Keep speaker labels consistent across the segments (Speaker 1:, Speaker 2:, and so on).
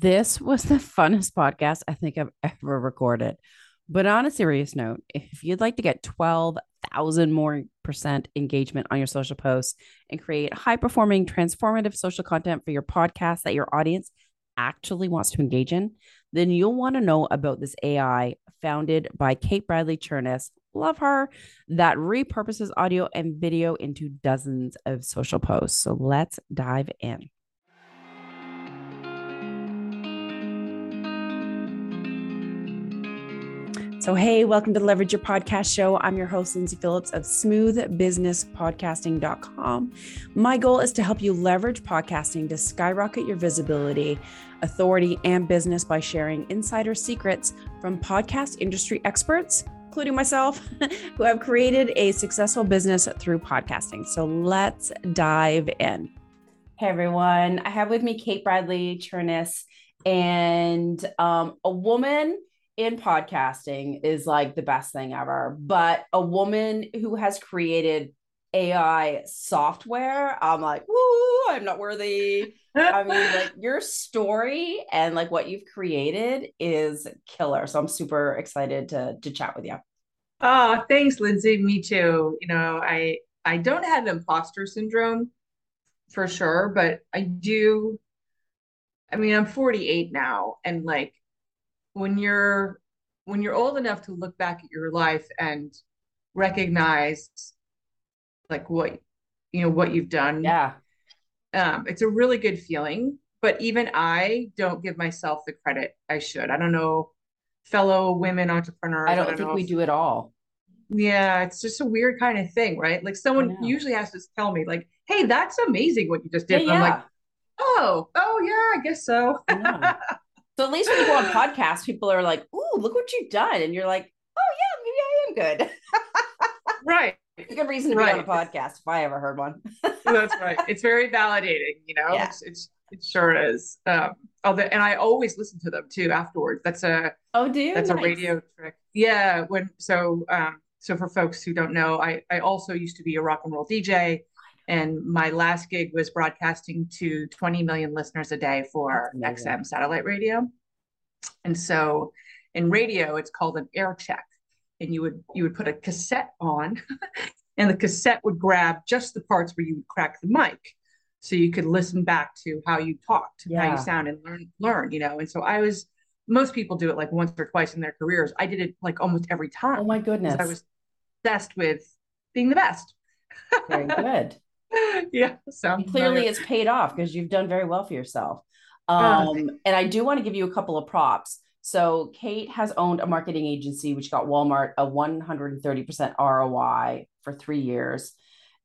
Speaker 1: This was the funnest podcast I think I've ever recorded. But on a serious note, if you'd like to get 12,000 more percent engagement on your social posts and create high performing, transformative social content for your podcast that your audience actually wants to engage in, then you'll want to know about this AI founded by Kate Bradley Chernis. Love her that repurposes audio and video into dozens of social posts. So let's dive in. So, hey, welcome to the Leverage Your Podcast Show. I'm your host, Lindsay Phillips of smoothbusinesspodcasting.com. My goal is to help you leverage podcasting to skyrocket your visibility, authority, and business by sharing insider secrets from podcast industry experts, including myself, who have created a successful business through podcasting. So, let's dive in. Hey, everyone. I have with me Kate Bradley Chernis and um, a woman in podcasting is like the best thing ever. But a woman who has created AI software, I'm like, woo, I'm not worthy. I mean, like your story and like what you've created is killer. So I'm super excited to to chat with you.
Speaker 2: Oh, thanks, Lindsay. Me too. You know, I I don't have imposter syndrome for sure, but I do. I mean, I'm 48 now, and like when you're when you're old enough to look back at your life and recognize like what you know what you've done
Speaker 1: yeah.
Speaker 2: um it's a really good feeling. But even i don't give myself the credit i should. I don't know fellow women entrepreneurs
Speaker 1: i don't, I don't think we if, do it all.
Speaker 2: Yeah it's just a weird kind of thing right? Like someone usually has to tell me like hey that's amazing what you just did. Yeah, yeah. i'm like oh oh yeah i guess so
Speaker 1: So at least when you go on podcasts, people are like, "Ooh, look what you've done," and you're like, "Oh yeah, maybe I am good."
Speaker 2: right.
Speaker 1: a good reason to right. be on a podcast if I ever heard one.
Speaker 2: That's right. It's very validating. You know, yeah. it's, it's it sure is. Um, although, and I always listen to them too afterwards. That's a
Speaker 1: oh, do
Speaker 2: that's nice. a radio trick. Yeah. When so um so for folks who don't know, I I also used to be a rock and roll DJ and my last gig was broadcasting to 20 million listeners a day for XM satellite radio. And so in radio, it's called an air check. And you would you would put a cassette on, and the cassette would grab just the parts where you would crack the mic. So you could listen back to how you talked, yeah. how you sound, and learn, learn, you know. And so I was most people do it like once or twice in their careers. I did it like almost every oh time.
Speaker 1: Oh my goodness.
Speaker 2: I was obsessed with being the best.
Speaker 1: Very good.
Speaker 2: yeah.
Speaker 1: So clearly it's paid off because you've done very well for yourself. Um, and I do want to give you a couple of props. So Kate has owned a marketing agency which got Walmart a 130% ROI for three years.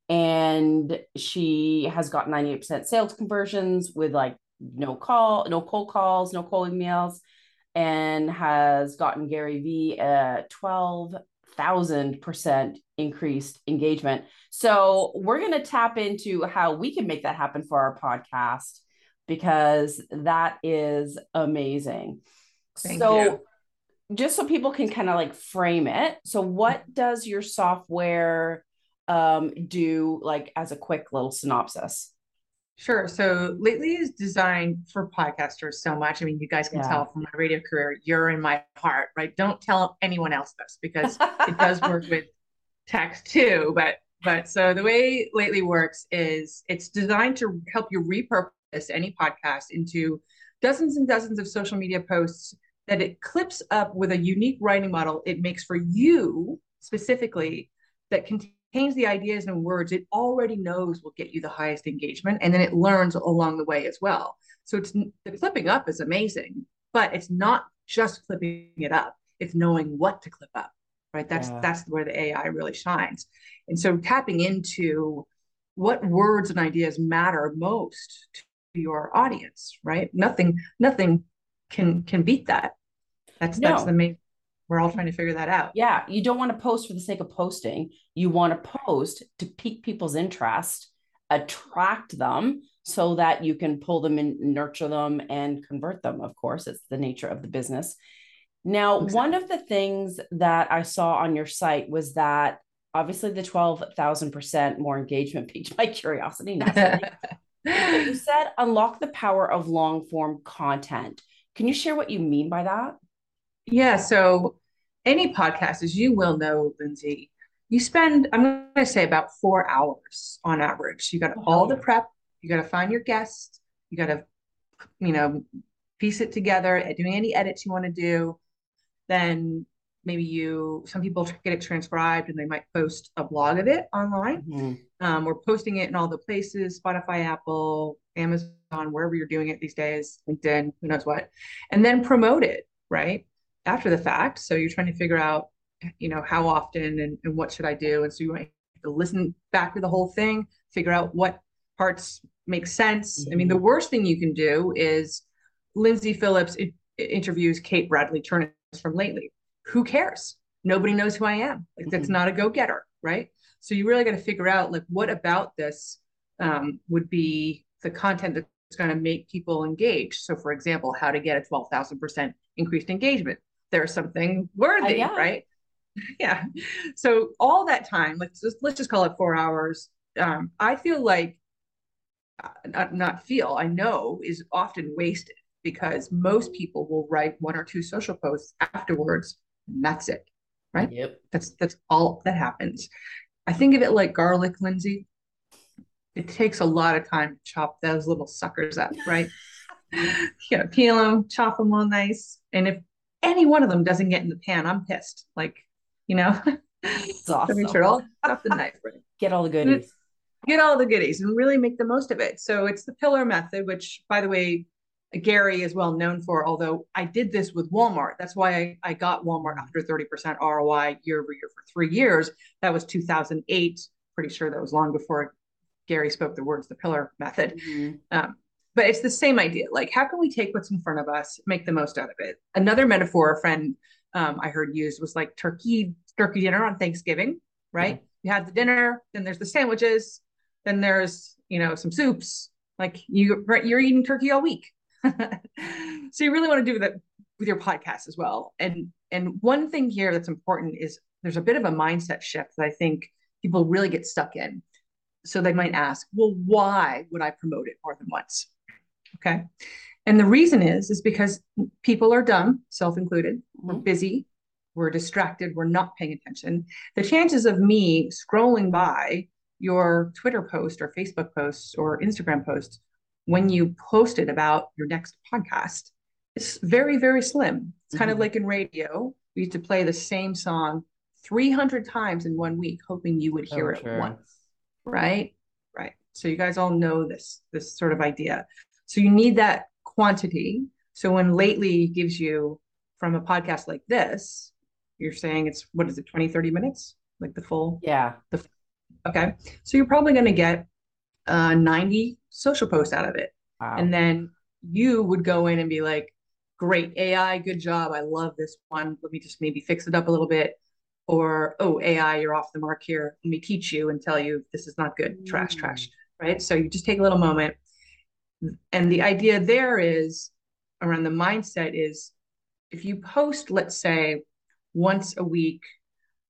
Speaker 1: And she has got 98% sales conversions with like no call, no cold calls, no cold emails, and has gotten Gary Vee a 12 thousand percent increased engagement. So we're going to tap into how we can make that happen for our podcast because that is amazing. Thank so you. just so people can kind of like frame it. So what does your software um, do like as a quick little synopsis?
Speaker 2: Sure. So lately is designed for podcasters so much. I mean, you guys can yeah. tell from my radio career, you're in my heart, right? Don't tell anyone else this because it does work with text too. But but so the way lately works is it's designed to help you repurpose any podcast into dozens and dozens of social media posts that it clips up with a unique writing model it makes for you specifically that contains contains the ideas and words it already knows will get you the highest engagement and then it learns along the way as well so it's the clipping up is amazing but it's not just clipping it up it's knowing what to clip up right that's yeah. that's where the ai really shines and so tapping into what words and ideas matter most to your audience right nothing nothing can can beat that that's no. that's the main we're all trying to figure that out.
Speaker 1: Yeah. You don't want to post for the sake of posting. You want to post to pique people's interest, attract them so that you can pull them and nurture them and convert them. Of course, it's the nature of the business. Now, exactly. one of the things that I saw on your site was that obviously the 12,000% more engagement piqued my curiosity. you said unlock the power of long form content. Can you share what you mean by that?
Speaker 2: Yeah. So, any podcast, as you will know, Lindsay, you spend, I'm going to say about four hours on average. You got oh, all the prep, you got to find your guests, you got to, you know, piece it together, doing any edits you want to do. Then maybe you, some people get it transcribed and they might post a blog of it online. Mm-hmm. Um, or posting it in all the places Spotify, Apple, Amazon, wherever you're doing it these days, LinkedIn, who knows what, and then promote it, right? After the fact. So you're trying to figure out you know, how often and, and what should I do? And so you might listen back to the whole thing, figure out what parts make sense. Mm-hmm. I mean, the mm-hmm. worst thing you can do is Lindsay Phillips interviews Kate Bradley Turner from lately. Who cares? Nobody knows who I am. Like that's mm-hmm. not a go-getter, right? So you really got to figure out like what about this um, would be the content that's going to make people engage. So, for example, how to get a twelve thousand percent increased engagement. There's something worthy, uh, yeah. right? yeah. So all that time, let's just let's just call it four hours. Um, I feel like uh, not, not feel, I know is often wasted because most people will write one or two social posts afterwards, and that's it. Right.
Speaker 1: Yep.
Speaker 2: That's that's all that happens. I think of it like garlic, Lindsay. It takes a lot of time to chop those little suckers up, right? you gotta peel them, chop them all nice. And if any one of them doesn't get in the pan, I'm pissed. Like you know?
Speaker 1: It's awesome.
Speaker 2: make sure all the knife, right?
Speaker 1: Get all the goodies.
Speaker 2: Get all the goodies and really make the most of it. So it's the pillar method, which by the way, Gary is well known for, although I did this with Walmart. That's why I, I got Walmart 130% ROI year over year for three years. That was 2008. Pretty sure that was long before Gary spoke the words, the pillar method. Mm-hmm. Um, but it's the same idea. Like, how can we take what's in front of us, make the most out of it? Another metaphor a friend um, I heard used was like turkey turkey dinner on Thanksgiving, right? You have the dinner, then there's the sandwiches, then there's you know some soups. Like you you're eating turkey all week, so you really want to do that with your podcast as well. And and one thing here that's important is there's a bit of a mindset shift that I think people really get stuck in. So they might ask, well, why would I promote it more than once? Okay. And the reason is, is because people are dumb, self included. Mm-hmm. We're busy, we're distracted, we're not paying attention. The chances of me scrolling by your Twitter post or Facebook post or Instagram post when you posted about your next podcast It's very, very slim. It's mm-hmm. kind of mm-hmm. like in radio. We used to play the same song 300 times in one week, hoping you would hear oh, it sure. once. Right? Right. So you guys all know this, this sort of idea. So you need that quantity. So when lately gives you from a podcast like this, you're saying it's what is it, 20, 30 minutes? Like the full?
Speaker 1: Yeah.
Speaker 2: The okay. So you're probably going to get uh 90 social posts out of it. Wow. And then you would go in and be like, great AI, good job. I love this one. Let me just maybe fix it up a little bit. Or, oh, AI, you're off the mark here. Let me teach you and tell you this is not good. Trash, mm. trash. Right. So you just take a little moment and the idea there is around the mindset is if you post, let's say, once a week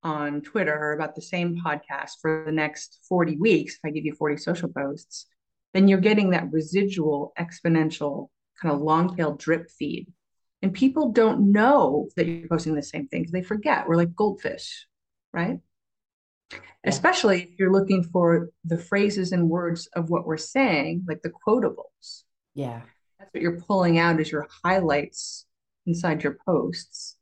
Speaker 2: on Twitter or about the same podcast for the next 40 weeks, if I give you 40 social posts, then you're getting that residual exponential kind of long tail drip feed. And people don't know that you're posting the same thing because they forget. We're like goldfish, right? especially if you're looking for the phrases and words of what we're saying, like the quotables.
Speaker 1: Yeah.
Speaker 2: That's what you're pulling out as your highlights inside your posts.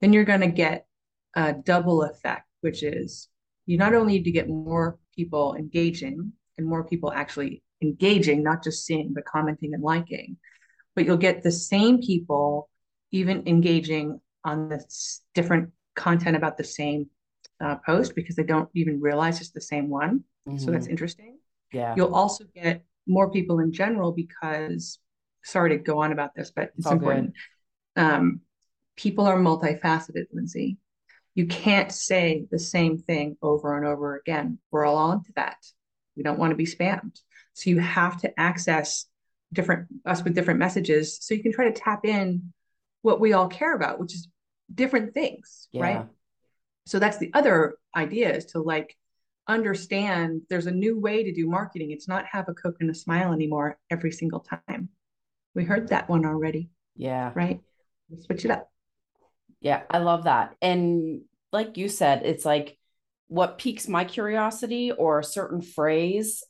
Speaker 2: Then you're going to get a double effect, which is you not only need to get more people engaging and more people actually engaging, not just seeing, but commenting and liking, but you'll get the same people even engaging on this different content about the same uh, post because they don't even realize it's the same one. Mm-hmm. So that's mm-hmm. interesting.
Speaker 1: Yeah.
Speaker 2: You'll also get more people in general because, sorry to go on about this, but it's, important. Um, people are multifaceted, Lindsay. You can't say the same thing over and over again. We're all on to that. We don't want to be spammed. So you have to access different us with different messages so you can try to tap in what we all care about, which is different things, yeah. right? So that's the other idea is to like understand there's a new way to do marketing. It's not have a Coke and a smile anymore every single time. We heard that one already.
Speaker 1: Yeah.
Speaker 2: Right. switch it up.
Speaker 1: Yeah, I love that. And like you said, it's like what piques my curiosity or a certain phrase.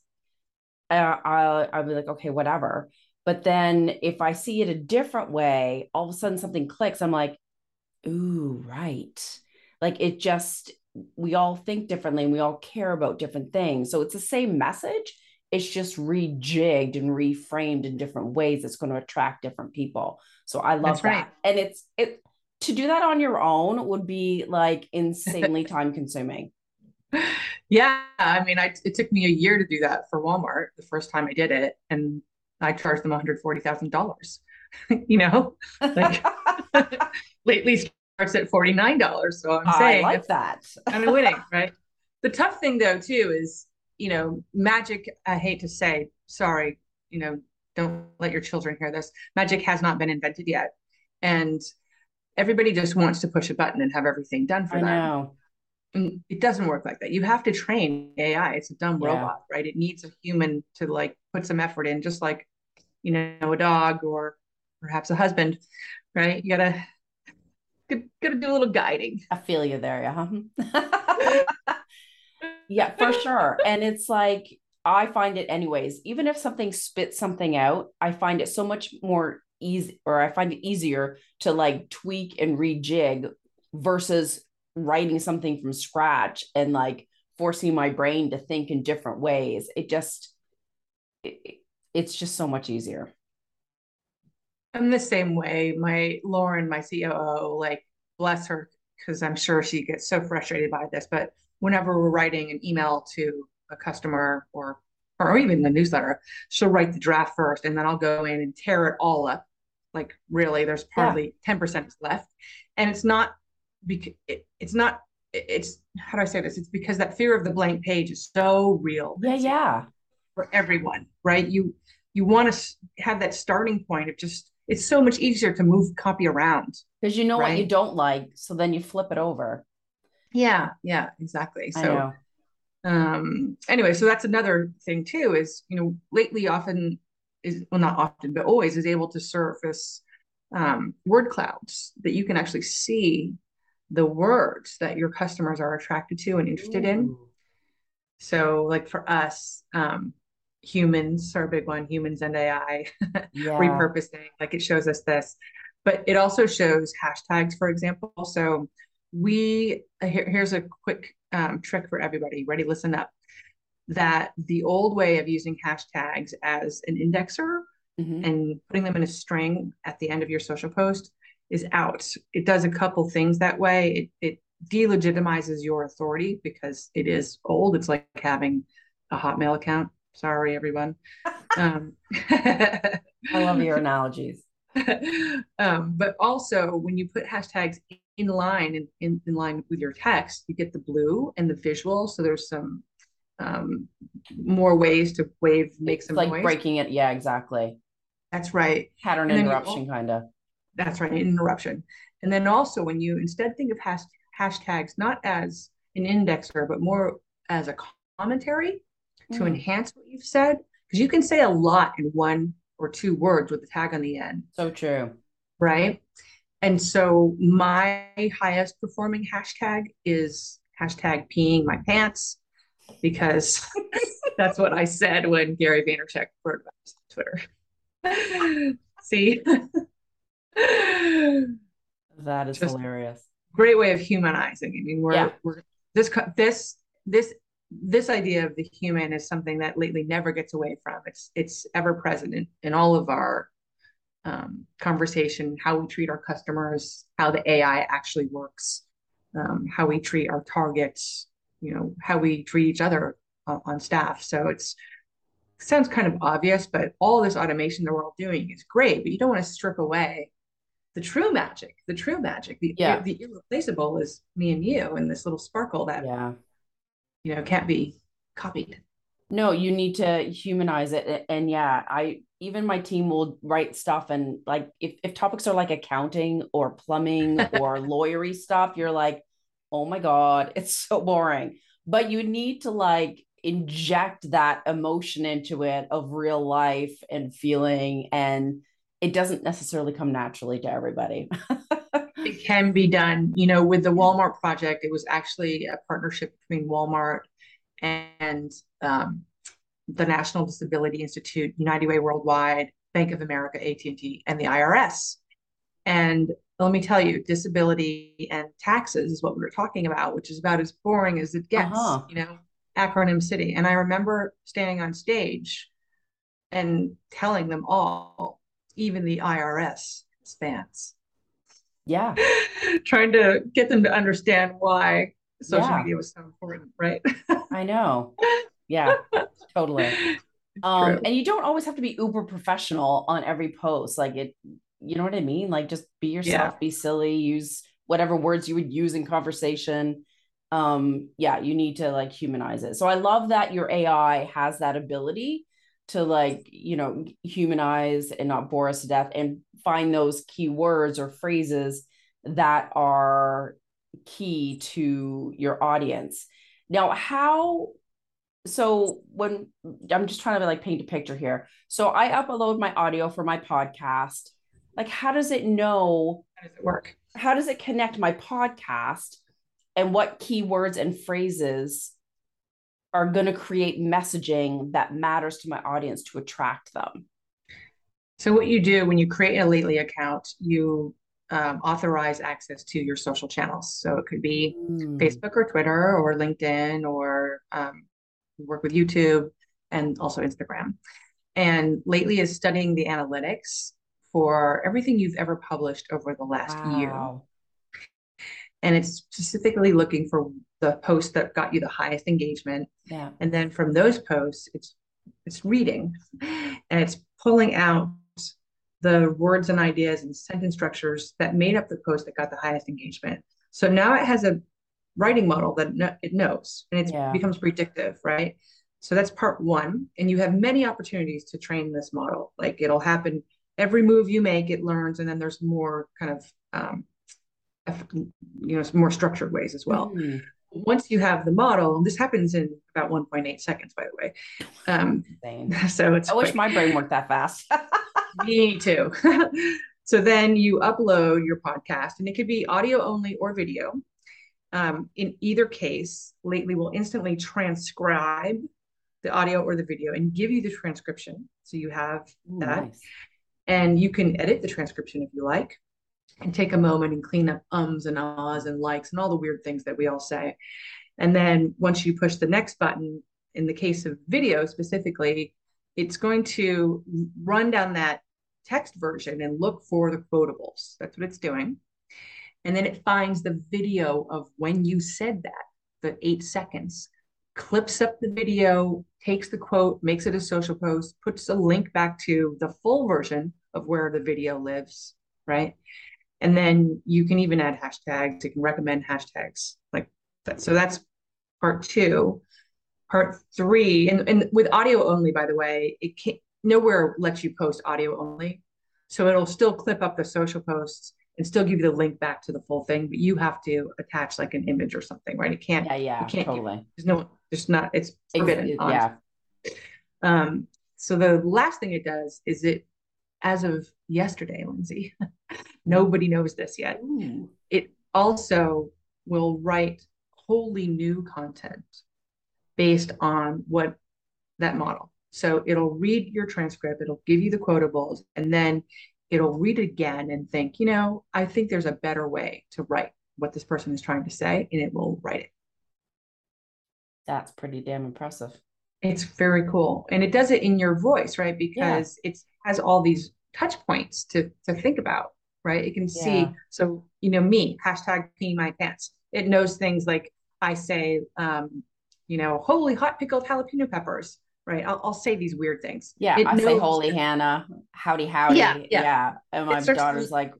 Speaker 1: Uh, I'll, I'll be like, okay, whatever. But then if I see it a different way, all of a sudden something clicks. I'm like, ooh, right. Like it just, we all think differently and we all care about different things. So it's the same message. It's just rejigged and reframed in different ways. It's going to attract different people. So I love That's that. Right. And it's it to do that on your own would be like insanely time consuming.
Speaker 2: Yeah, I mean, I it took me a year to do that for Walmart the first time I did it, and I charged them one hundred forty thousand dollars. you know, like lately starts at forty nine dollars. So I'm saying
Speaker 1: I like that.
Speaker 2: I'm winning, right? The tough thing though too is you know magic. I hate to say, sorry, you know, don't let your children hear this. Magic has not been invented yet, and everybody just wants to push a button and have everything done for
Speaker 1: I
Speaker 2: them.
Speaker 1: Know.
Speaker 2: And it doesn't work like that. You have to train AI. It's a dumb yeah. robot, right? It needs a human to like put some effort in, just like you know a dog or perhaps a husband, right? You gotta gotta do a little guiding.
Speaker 1: I feel you there, yeah. yeah, for sure. And it's like I find it anyways. Even if something spits something out, I find it so much more easy, or I find it easier to like tweak and rejig versus writing something from scratch and like forcing my brain to think in different ways. It just it, it's just so much easier.
Speaker 2: I'm the same way. My Lauren, my COO, like bless her, because I'm sure she gets so frustrated by this. But whenever we're writing an email to a customer or or even the newsletter, she'll write the draft first, and then I'll go in and tear it all up. Like really, there's probably 10% left, and it's not because it, it's not. It's how do I say this? It's because that fear of the blank page is so real.
Speaker 1: Yeah, yeah.
Speaker 2: For everyone, right? You you want to have that starting point of just it's so much easier to move copy around
Speaker 1: because you know right? what you don't like so then you flip it over
Speaker 2: yeah yeah exactly so um anyway so that's another thing too is you know lately often is well not often but always is able to surface um, word clouds that you can actually see the words that your customers are attracted to and interested Ooh. in so like for us um humans are a big one humans and ai yeah. repurposing like it shows us this. But it also shows hashtags for example. So we here, here's a quick um, trick for everybody. Ready? Listen up that the old way of using hashtags as an indexer mm-hmm. and putting them in a string at the end of your social post is out it does a couple things that way it, it delegitimizes your authority because it is old it's like having a hotmail account Sorry, everyone. Um,
Speaker 1: I love your analogies.
Speaker 2: um, but also, when you put hashtags in line in, in, in, line with your text, you get the blue and the visual. So there's some um, more ways to wave, make some
Speaker 1: like
Speaker 2: noise.
Speaker 1: breaking it. Yeah, exactly.
Speaker 2: That's right.
Speaker 1: Pattern interruption, kind of.
Speaker 2: That's right, interruption. And then also, when you instead think of hash, hashtags not as an indexer, but more as a commentary, to mm. enhance what you've said because you can say a lot in one or two words with a tag on the end.
Speaker 1: So true.
Speaker 2: Right. And so my highest performing hashtag is hashtag peeing my pants because that's what I said when Gary Vaynerchuk wrote about Twitter. See?
Speaker 1: that is Just hilarious.
Speaker 2: Great way of humanizing. I mean, we're, yeah. we're this this this this idea of the human is something that lately never gets away from. It's it's ever present in, in all of our um, conversation, how we treat our customers, how the AI actually works, um, how we treat our targets, you know, how we treat each other on, on staff. So it's it sounds kind of obvious, but all this automation that we're all doing is great, but you don't want to strip away the true magic. The true magic, the yeah. the irreplaceable is me and you and this little sparkle that
Speaker 1: yeah
Speaker 2: you know can't be copied
Speaker 1: no you need to humanize it and yeah i even my team will write stuff and like if, if topics are like accounting or plumbing or lawyery stuff you're like oh my god it's so boring. But you need to like inject that emotion into it of real life and feeling and it doesn't necessarily come naturally to everybody.
Speaker 2: It can be done. You know with the walmart project it was actually a partnership between walmart and um, the national disability institute united way worldwide bank of america at&t and the irs and let me tell you disability and taxes is what we were talking about which is about as boring as it gets uh-huh. you know acronym city. And I remember standing on stage and telling them all, even the IRS spans.
Speaker 1: Yeah.
Speaker 2: Trying to get them to understand why social yeah. media was so important, right?
Speaker 1: I know. Yeah, totally. Um, and you don't always have to be uber professional on every post. Like it, you know what I mean? Like just be yourself, yeah. be silly, use whatever words you would use in conversation. Um yeah you need to like humanize it. So i love that your ai has that ability to like you know humanize and not bore us to death and find those key words or phrases that are key to your audience. Now how so when i'm just trying to like paint a picture here. So i upload my audio for my podcast like how does it know
Speaker 2: how does it work
Speaker 1: how does it connect my podcast and what keywords and phrases are going to create messaging that matters to my audience to attract them.
Speaker 2: So, what you do when you create a Lately account, you um, authorize access to your social channels. So, it could be mm. Facebook or Twitter or LinkedIn or um, work with YouTube and also Instagram. And Lately is studying the analytics for everything you've ever published over the last wow. year and it's specifically looking for the posts that got you the highest engagement.
Speaker 1: Yeah.
Speaker 2: And then from those posts, it's it's reading and it's pulling out the words and ideas and sentence structures that made up the post that got the highest engagement. So now it has a writing model that it knows and it yeah. becomes predictive, right? So that's part one. And you have many opportunities to train this model. Like it'll happen every move you make, it learns, and then there's more kind of um, you know, more structured ways as well. Mm-hmm. Once you have the model, and this happens in about 1.8 seconds, by the way. Um, so it's
Speaker 1: I quick. wish my brain worked that fast.
Speaker 2: Me too. so then you upload your podcast, and it could be audio only or video. Um, in either case, Lately will instantly transcribe the audio or the video and give you the transcription. So you have Ooh, that. Nice. And you can edit the transcription if you like and take a moment and clean up ums and ahs and likes and all the weird things that we all say. And then once you push the next button, in the case of video specifically, it's going to run down that text version and look for the quotables. That's what it's doing. And then it finds the video of when you said that, the eight seconds, clips up the video, takes the quote, makes it a social post, puts a link back to the full version of where the video lives, right? And then you can even add hashtags. You can recommend hashtags like that. So that's part two. Part three, and, and with audio only, by the way, it can't nowhere lets you post audio only. So it'll still clip up the social posts and still give you the link back to the full thing, but you have to attach like an image or something, right? It can't.
Speaker 1: Yeah, yeah,
Speaker 2: can't
Speaker 1: totally.
Speaker 2: Give, there's no, there's not. It's forbidden.
Speaker 1: It, yeah.
Speaker 2: Um. So the last thing it does is it as of yesterday, Lindsay, nobody knows this yet. Ooh. It also will write wholly new content based on what that model. So it'll read your transcript, it'll give you the quotables, and then it'll read it again and think, you know, I think there's a better way to write what this person is trying to say, and it will write it.
Speaker 1: That's pretty damn impressive.
Speaker 2: It's very cool. And it does it in your voice, right? Because yeah. it has all these touch points to to think about, right? It can yeah. see. So, you know, me, hashtag pee my pants. It knows things like I say, um, you know, holy hot pickled jalapeno peppers, right? I'll, I'll say these weird things.
Speaker 1: Yeah. It I knows, say holy Hannah, howdy, howdy. Yeah. Yeah. yeah. And my daughter's to, like,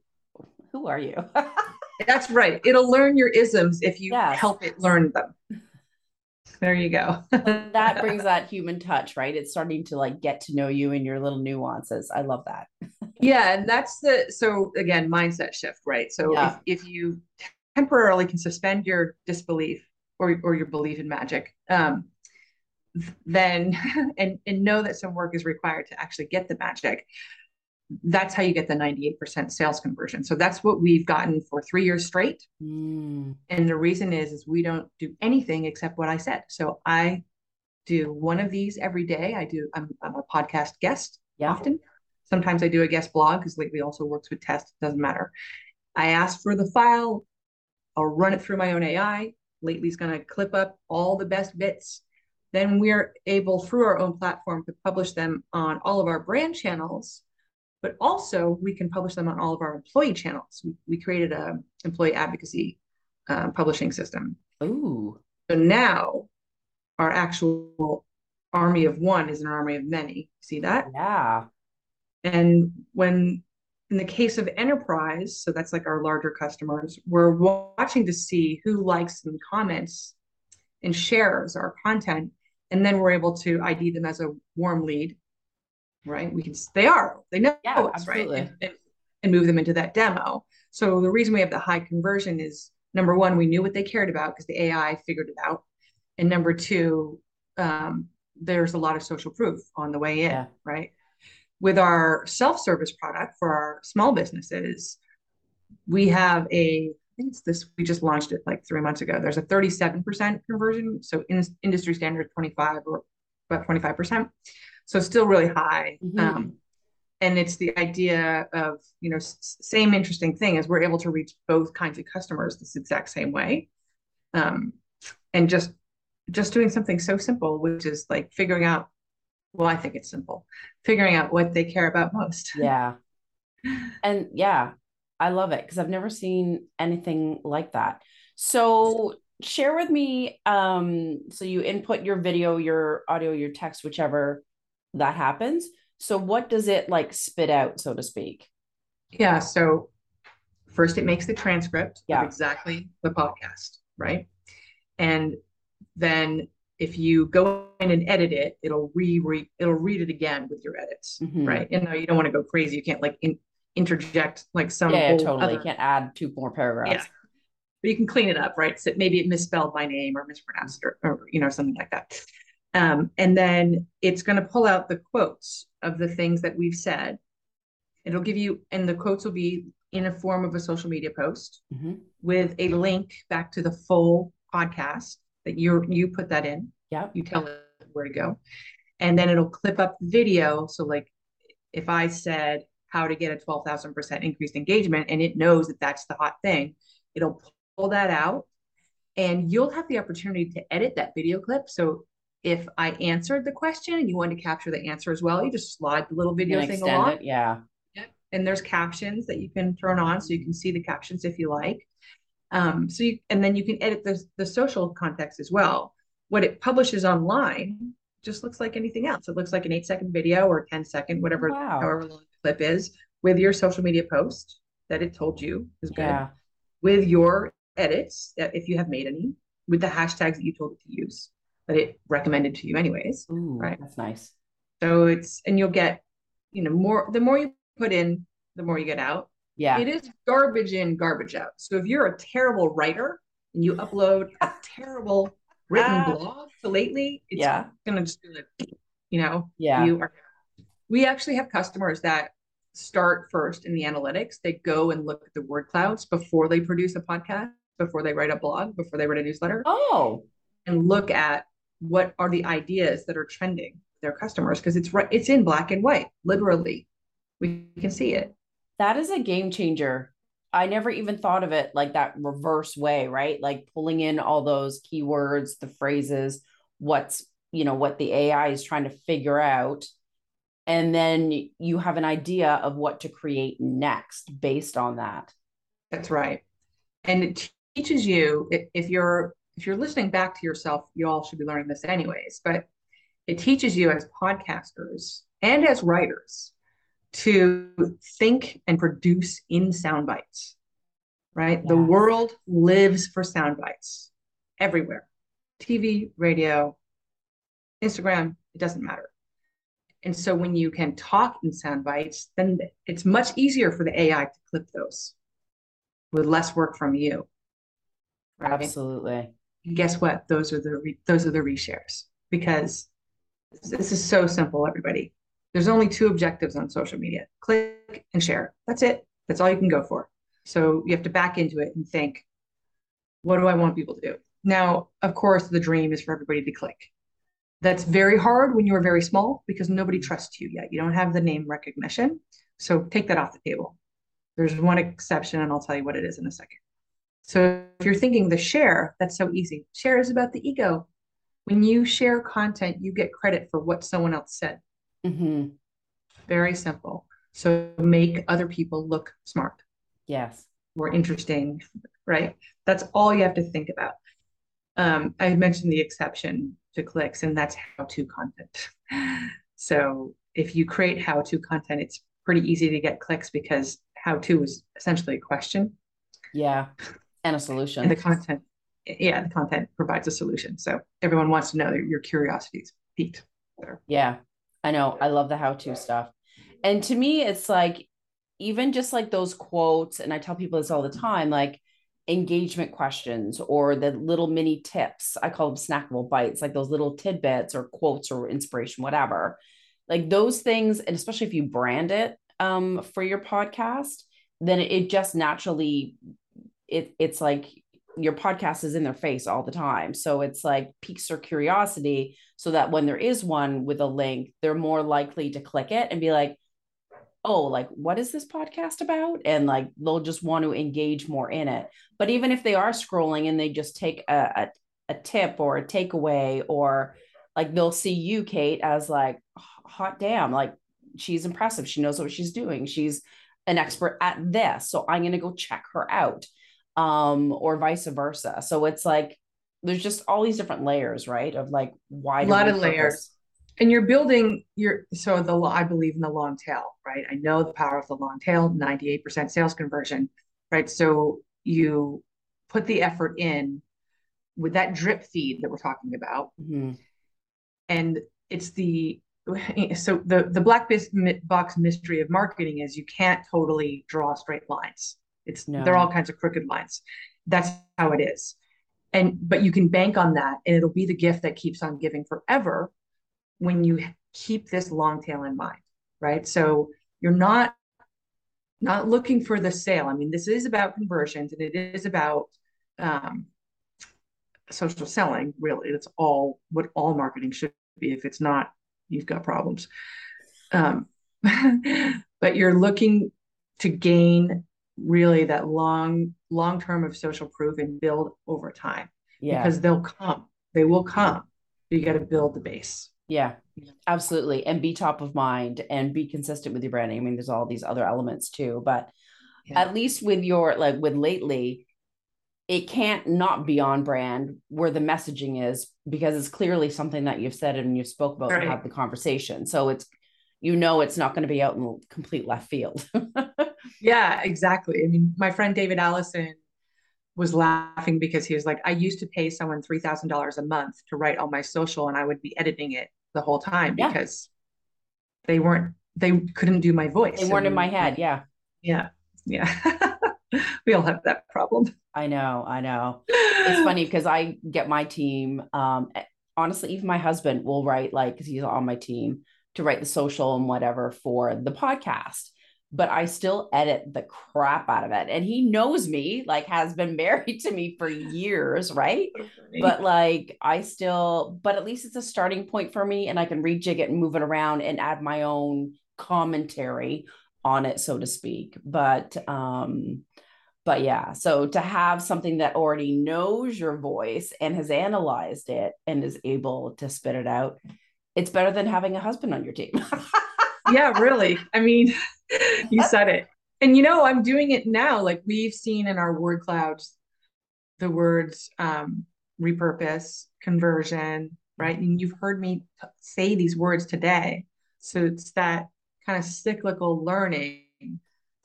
Speaker 1: who are you?
Speaker 2: that's right. It'll learn your isms if you yes. help it learn them there you go.
Speaker 1: that brings that human touch, right? It's starting to like get to know you and your little nuances. I love that.
Speaker 2: yeah. And that's the, so again, mindset shift, right? So yeah. if, if you temporarily can suspend your disbelief or or your belief in magic, um, then and and know that some work is required to actually get the magic. That's how you get the 98% sales conversion. So that's what we've gotten for three years straight. Mm. And the reason is is we don't do anything except what I said. So I do one of these every day. I do. I'm, I'm a podcast guest yeah. often. Sometimes I do a guest blog because Lately also works with tests. Doesn't matter. I ask for the file. I'll run it through my own AI. Lately's going to clip up all the best bits. Then we're able, through our own platform, to publish them on all of our brand channels, but also we can publish them on all of our employee channels. We, we created a employee advocacy uh, publishing system.
Speaker 1: Ooh.
Speaker 2: So now our actual army of one is an army of many. See that?
Speaker 1: Yeah.
Speaker 2: And when in the case of enterprise, so that's like our larger customers, we're watching to see who likes and comments and shares our content. And then we're able to ID them as a warm lead, right? We can, they are, they know yeah, us, absolutely. right? And, and, move them into that demo. So the reason we have the high conversion is number one, we knew what they cared about because the AI figured it out. And number two, um, there's a lot of social proof on the way in, yeah. right? with our self-service product for our small businesses, we have a it's this we just launched it like three months ago. There's a 37% conversion. So in industry standard 25 or about 25%. So still really high. Mm-hmm. Um, and it's the idea of, you know, s- same interesting thing as we're able to reach both kinds of customers this exact same way. Um, and just just doing something so simple, which is like figuring out well, I think it's simple. Figuring out what they care about most.
Speaker 1: Yeah. And yeah, I love it because I've never seen anything like that. So share with me um so you input your video, your audio, your text whichever that happens. So what does it like spit out so to speak?
Speaker 2: Yeah, so first it makes the transcript yeah. of exactly the podcast, right? And then if you go in and edit it, it'll re, re it'll read it again with your edits, mm-hmm. right? And though you don't want to go crazy, you can't like in, interject like some
Speaker 1: yeah, totally. Other, you can't add two more paragraphs. Yeah.
Speaker 2: But you can clean it up, right? So maybe it misspelled my name or mispronounced or, or you know something like that. Um, and then it's going to pull out the quotes of the things that we've said. It'll give you, and the quotes will be in a form of a social media post mm-hmm. with a link back to the full podcast that you you put that in.
Speaker 1: Yeah.
Speaker 2: You tell it where to go. And then it'll clip up the video. So like if I said how to get a 12,000% increased engagement and it knows that that's the hot thing, it'll pull that out and you'll have the opportunity to edit that video clip. So if I answered the question and you want to capture the answer as well, you just slide the little video thing along. It,
Speaker 1: yeah.
Speaker 2: And there's captions that you can turn on so you can see the captions if you like. Um, so you, and then you can edit the, the social context as well. What it publishes online just looks like anything else. It looks like an eight second video or 10 second, whatever, oh, wow. however long clip is with your social media post that it told you is good yeah. with your edits if you have made any with the hashtags that you told it to use that it recommended to you anyways.
Speaker 1: Ooh, right. That's nice.
Speaker 2: So it's, and you'll get, you know, more, the more you put in, the more you get out.
Speaker 1: Yeah.
Speaker 2: It is garbage in, garbage out. So if you're a terrible writer and you upload a terrible written ah. blog to lately, it's yeah. gonna just be like, you know,
Speaker 1: yeah.
Speaker 2: You are we actually have customers that start first in the analytics. They go and look at the word clouds before they produce a podcast, before they write a blog, before they write a newsletter.
Speaker 1: Oh.
Speaker 2: And look at what are the ideas that are trending their customers because it's right it's in black and white literally we can see it
Speaker 1: that is a game changer. I never even thought of it like that reverse way, right? Like pulling in all those keywords, the phrases, what's, you know, what the AI is trying to figure out. And then you have an idea of what to create next based on that.
Speaker 2: That's right. And it teaches you if you're if you're listening back to yourself, you all should be learning this anyways, but it teaches you as podcasters and as writers to think and produce in sound bites, right? Yes. The world lives for sound bites everywhere TV, radio, Instagram, it doesn't matter. And so when you can talk in sound bites, then it's much easier for the AI to clip those with less work from you.
Speaker 1: Right? Absolutely.
Speaker 2: guess what? Those are the re- those are the reshares because this is so simple, everybody. There's only two objectives on social media: click and share. That's it. That's all you can go for. So you have to back into it and think, what do I want people to do? Now, of course, the dream is for everybody to click. That's very hard when you are very small because nobody trusts you yet. You don't have the name recognition. So take that off the table. There's one exception, and I'll tell you what it is in a second. So if you're thinking the share, that's so easy. Share is about the ego. When you share content, you get credit for what someone else said.
Speaker 1: Mm-hmm.
Speaker 2: Very simple. So make other people look smart.
Speaker 1: Yes.
Speaker 2: More interesting, right? That's all you have to think about. Um, I mentioned the exception to clicks, and that's how to content. So if you create how to content, it's pretty easy to get clicks because how to is essentially a question.
Speaker 1: Yeah. And a solution.
Speaker 2: And the content, yeah, the content provides a solution. So everyone wants to know your curiosity is piqued. There.
Speaker 1: Yeah. I know. I love the how to stuff. And to me, it's like, even just like those quotes, and I tell people this all the time, like engagement questions or the little mini tips. I call them snackable bites, like those little tidbits or quotes or inspiration, whatever. Like those things, and especially if you brand it um, for your podcast, then it just naturally it it's like your podcast is in their face all the time. So it's like piques their curiosity so that when there is one with a link, they're more likely to click it and be like, oh, like, what is this podcast about? And like, they'll just want to engage more in it. But even if they are scrolling and they just take a, a, a tip or a takeaway, or like they'll see you, Kate, as like, hot damn, like, she's impressive. She knows what she's doing. She's an expert at this. So I'm going to go check her out. Um, or vice versa. So it's like, there's just all these different layers, right? Of like why
Speaker 2: a lot of layers and you're building your so the i believe in the long tail right? I know the power of the long tail 98% sales conversion right? So you put the effort in with that drip feed that we're talking about.
Speaker 1: Mm-hmm.
Speaker 2: and it's the so the the black box mystery of marketing is you can't totally draw straight lines. It's no. they're all kinds of crooked lines. That's how it is. And but you can bank on that and it'll be the gift that keeps on giving forever when you keep this long tail in mind, right? So you're not not looking for the sale. I mean, this is about conversions and it is about um, social selling. Really, it's all what all marketing should be. If it's not, you've got problems. Um, but you're looking to gain really that long long term of social proof and build over time.
Speaker 1: Yeah,
Speaker 2: because they'll come. They will come. You got to build the base.
Speaker 1: Yeah, absolutely. And be top of mind and be consistent with your branding. I mean, there's all these other elements too, but yeah. at least with your, like with lately, it can't not be on brand where the messaging is because it's clearly something that you've said and you spoke about right. and have the conversation. So it's, you know, it's not going to be out in complete left field.
Speaker 2: yeah, exactly. I mean, my friend David Allison was laughing because he was like, I used to pay someone $3,000 a month to write all my social and I would be editing it the whole time yeah. because they weren't they couldn't do my voice.
Speaker 1: They weren't in my head. Yeah.
Speaker 2: Yeah. Yeah. we all have that problem.
Speaker 1: I know. I know. It's funny because I get my team. Um, honestly, even my husband will write like because he's on my team to write the social and whatever for the podcast but I still edit the crap out of it. And he knows me, like has been married to me for years, right? But like I still, but at least it's a starting point for me and I can rejig it and move it around and add my own commentary on it, so to speak. But um, but yeah, so to have something that already knows your voice and has analyzed it and is able to spit it out, it's better than having a husband on your team.
Speaker 2: yeah, really. I mean, you said it. And you know, I'm doing it now. Like we've seen in our word clouds the words um, repurpose, conversion, right? And you've heard me t- say these words today. So it's that kind of cyclical learning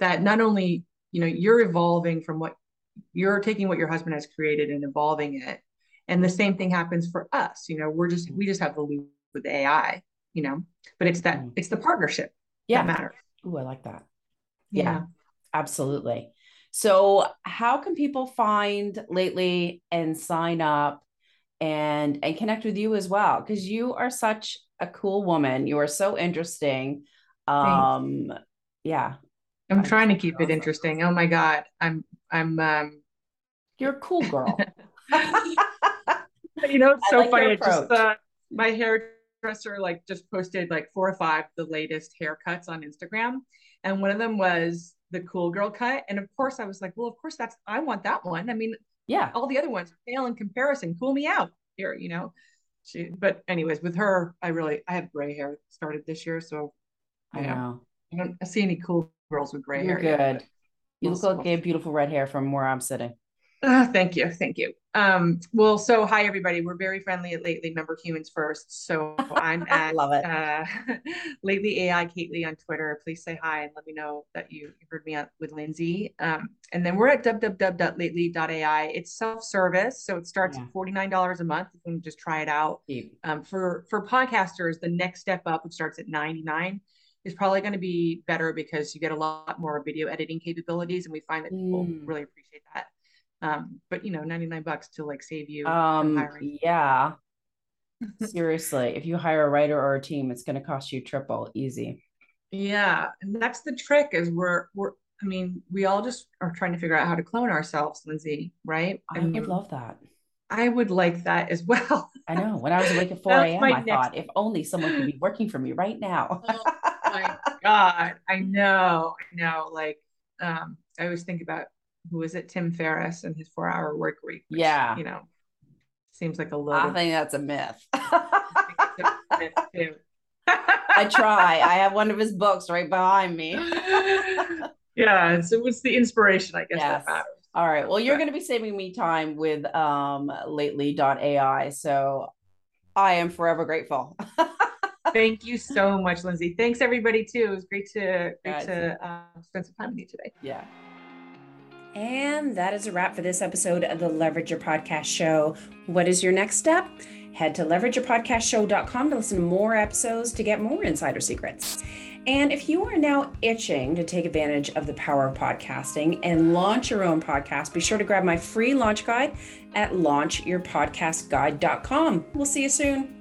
Speaker 2: that not only, you know, you're evolving from what you're taking what your husband has created and evolving it. And the same thing happens for us. You know, we're just, we just have the loop with AI, you know, but it's that, mm. it's the partnership yeah. that matters.
Speaker 1: Ooh, I like that. Yeah, yeah, absolutely. So, how can people find lately and sign up and and connect with you as well because you are such a cool woman. You are so interesting. Um, Thanks. yeah.
Speaker 2: I'm, I'm trying to keep awesome. it interesting. Oh my god, I'm I'm um.
Speaker 1: You're a cool girl.
Speaker 2: you know, it's so like funny. just uh, my hairdresser like just posted like four or five the latest haircuts on Instagram, and one of them was the cool girl cut. And of course, I was like, well, of course, that's I want that one. I mean,
Speaker 1: yeah,
Speaker 2: all the other ones fail in comparison. Cool me out here, you know. She, but anyways, with her, I really I have gray hair started this year, so I, I know I don't see any cool girls with gray hair.
Speaker 1: You're
Speaker 2: hair.
Speaker 1: Good. Yet, you look like a beautiful red hair from where I'm sitting.
Speaker 2: Uh, thank you. Thank you. Um, well, so hi everybody. We're very friendly at Lately Number Humans First. So I'm at
Speaker 1: love it.
Speaker 2: Uh, Lately AI Kately on Twitter. Please say hi and let me know that you heard me out with Lindsay. Um, and then we're at www.lately.ai. It's self-service, so it starts yeah. at $49 a month. You can just try it out. Um, for for podcasters, the next step up, which starts at 99 is probably going to be better because you get a lot more video editing capabilities, and we find that people mm. really appreciate that. Um, but you know, 99 bucks to like save you.
Speaker 1: Um, yeah. Seriously, if you hire a writer or a team, it's going to cost you triple easy.
Speaker 2: Yeah. And that's the trick is we're, we're, I mean, we all just are trying to figure out how to clone ourselves, Lindsay, right?
Speaker 1: I, I mean, would love that.
Speaker 2: I would like that as well.
Speaker 1: I know. When I was awake at 4 a.m., I next... thought, if only someone could be working for me right now.
Speaker 2: oh my God. I know. I know. Like, um, I always think about who is it? Tim Ferriss and his four hour work week.
Speaker 1: Which, yeah.
Speaker 2: You know, seems like a load.
Speaker 1: I think that's a myth. I try. I have one of his books right behind me.
Speaker 2: yeah. So what's the inspiration? I guess yes. that matters.
Speaker 1: All right. Well, you're going to be saving me time with um lately.ai. So I am forever grateful.
Speaker 2: Thank you so much, Lindsay. Thanks everybody too. It was great to great to uh, spend some time with you today.
Speaker 1: Yeah. And that is a wrap for this episode of the Leverage Your Podcast Show. What is your next step? Head to leverageyourpodcastshow.com to listen to more episodes to get more insider secrets. And if you are now itching to take advantage of the power of podcasting and launch your own podcast, be sure to grab my free launch guide at launchyourpodcastguide.com. We'll see you soon.